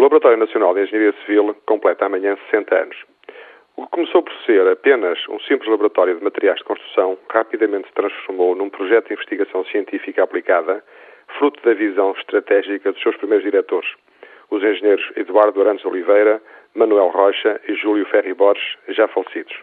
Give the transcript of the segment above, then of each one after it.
O Laboratório Nacional de Engenharia Civil completa amanhã 60 anos. O que começou por ser apenas um simples laboratório de materiais de construção rapidamente se transformou num projeto de investigação científica aplicada, fruto da visão estratégica dos seus primeiros diretores, os engenheiros Eduardo Arantes Oliveira, Manuel Rocha e Júlio Ferri Borges, já falecidos.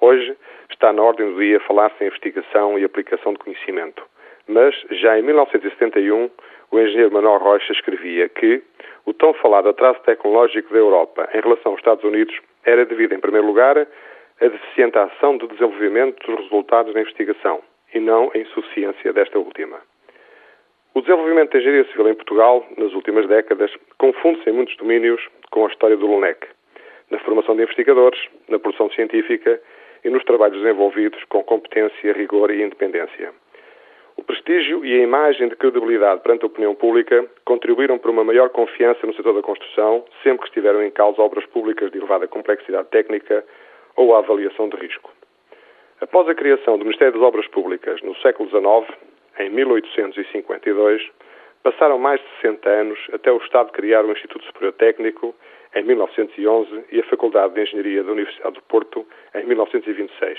Hoje está na ordem do dia falar-se em investigação e aplicação de conhecimento. Mas, já em 1971, o engenheiro Manuel Rocha escrevia que o tão falado atraso tecnológico da Europa em relação aos Estados Unidos era devido, em primeiro lugar, à deficiente ação do desenvolvimento dos resultados da investigação e não à insuficiência desta última. O desenvolvimento da engenharia civil em Portugal, nas últimas décadas, confunde-se em muitos domínios com a história do LUNEC, na formação de investigadores, na produção científica e nos trabalhos desenvolvidos com competência, rigor e independência. O prestígio e a imagem de credibilidade perante a opinião pública contribuíram para uma maior confiança no setor da construção, sempre que estiveram em causa obras públicas de elevada complexidade técnica ou a avaliação de risco. Após a criação do Ministério das Obras Públicas no século XIX, em 1852, passaram mais de 60 anos até o Estado criar o Instituto Superior Técnico em 1911 e a Faculdade de Engenharia da Universidade do Porto em 1926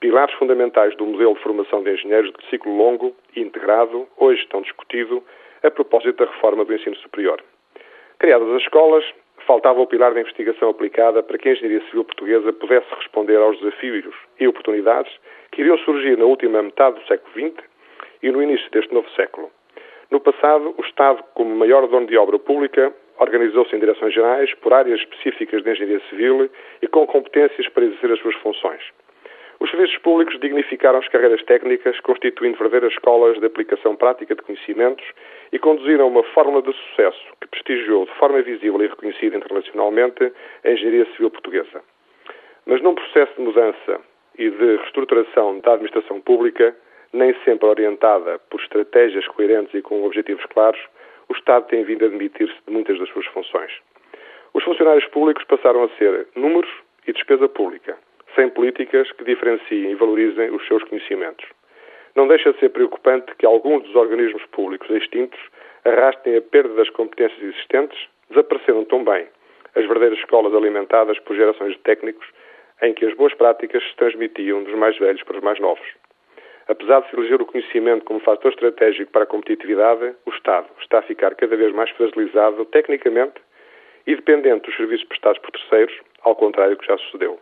pilares fundamentais do modelo de formação de engenheiros de ciclo longo e integrado, hoje estão discutido a propósito da reforma do ensino superior. Criadas as escolas, faltava o pilar da investigação aplicada para que a engenharia civil portuguesa pudesse responder aos desafios e oportunidades que iriam surgir na última metade do século XX e no início deste novo século. No passado, o Estado, como maior dono de obra pública, organizou-se em direções gerais por áreas específicas de engenharia civil e com competências para exercer as suas funções. Os serviços públicos dignificaram as carreiras técnicas, constituindo verdadeiras escolas de aplicação prática de conhecimentos e conduziram uma fórmula de sucesso que prestigiou de forma visível e reconhecida internacionalmente a engenharia civil portuguesa. Mas num processo de mudança e de reestruturação da administração pública, nem sempre orientada por estratégias coerentes e com objetivos claros, o Estado tem vindo a demitir-se de muitas das suas funções. Os funcionários públicos passaram a ser números e despesa pública sem políticas que diferenciem e valorizem os seus conhecimentos. Não deixa de ser preocupante que alguns dos organismos públicos extintos arrastem a perda das competências existentes, desapareceram também as verdadeiras escolas alimentadas por gerações de técnicos em que as boas práticas se transmitiam dos mais velhos para os mais novos. Apesar de se eleger o conhecimento como fator estratégico para a competitividade, o Estado está a ficar cada vez mais fragilizado tecnicamente e dependente dos serviços prestados por terceiros, ao contrário do que já sucedeu.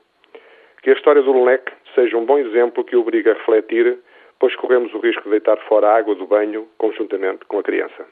Que a história do LEC seja um bom exemplo que obriga a refletir, pois corremos o risco de deitar fora a água do banho conjuntamente com a criança.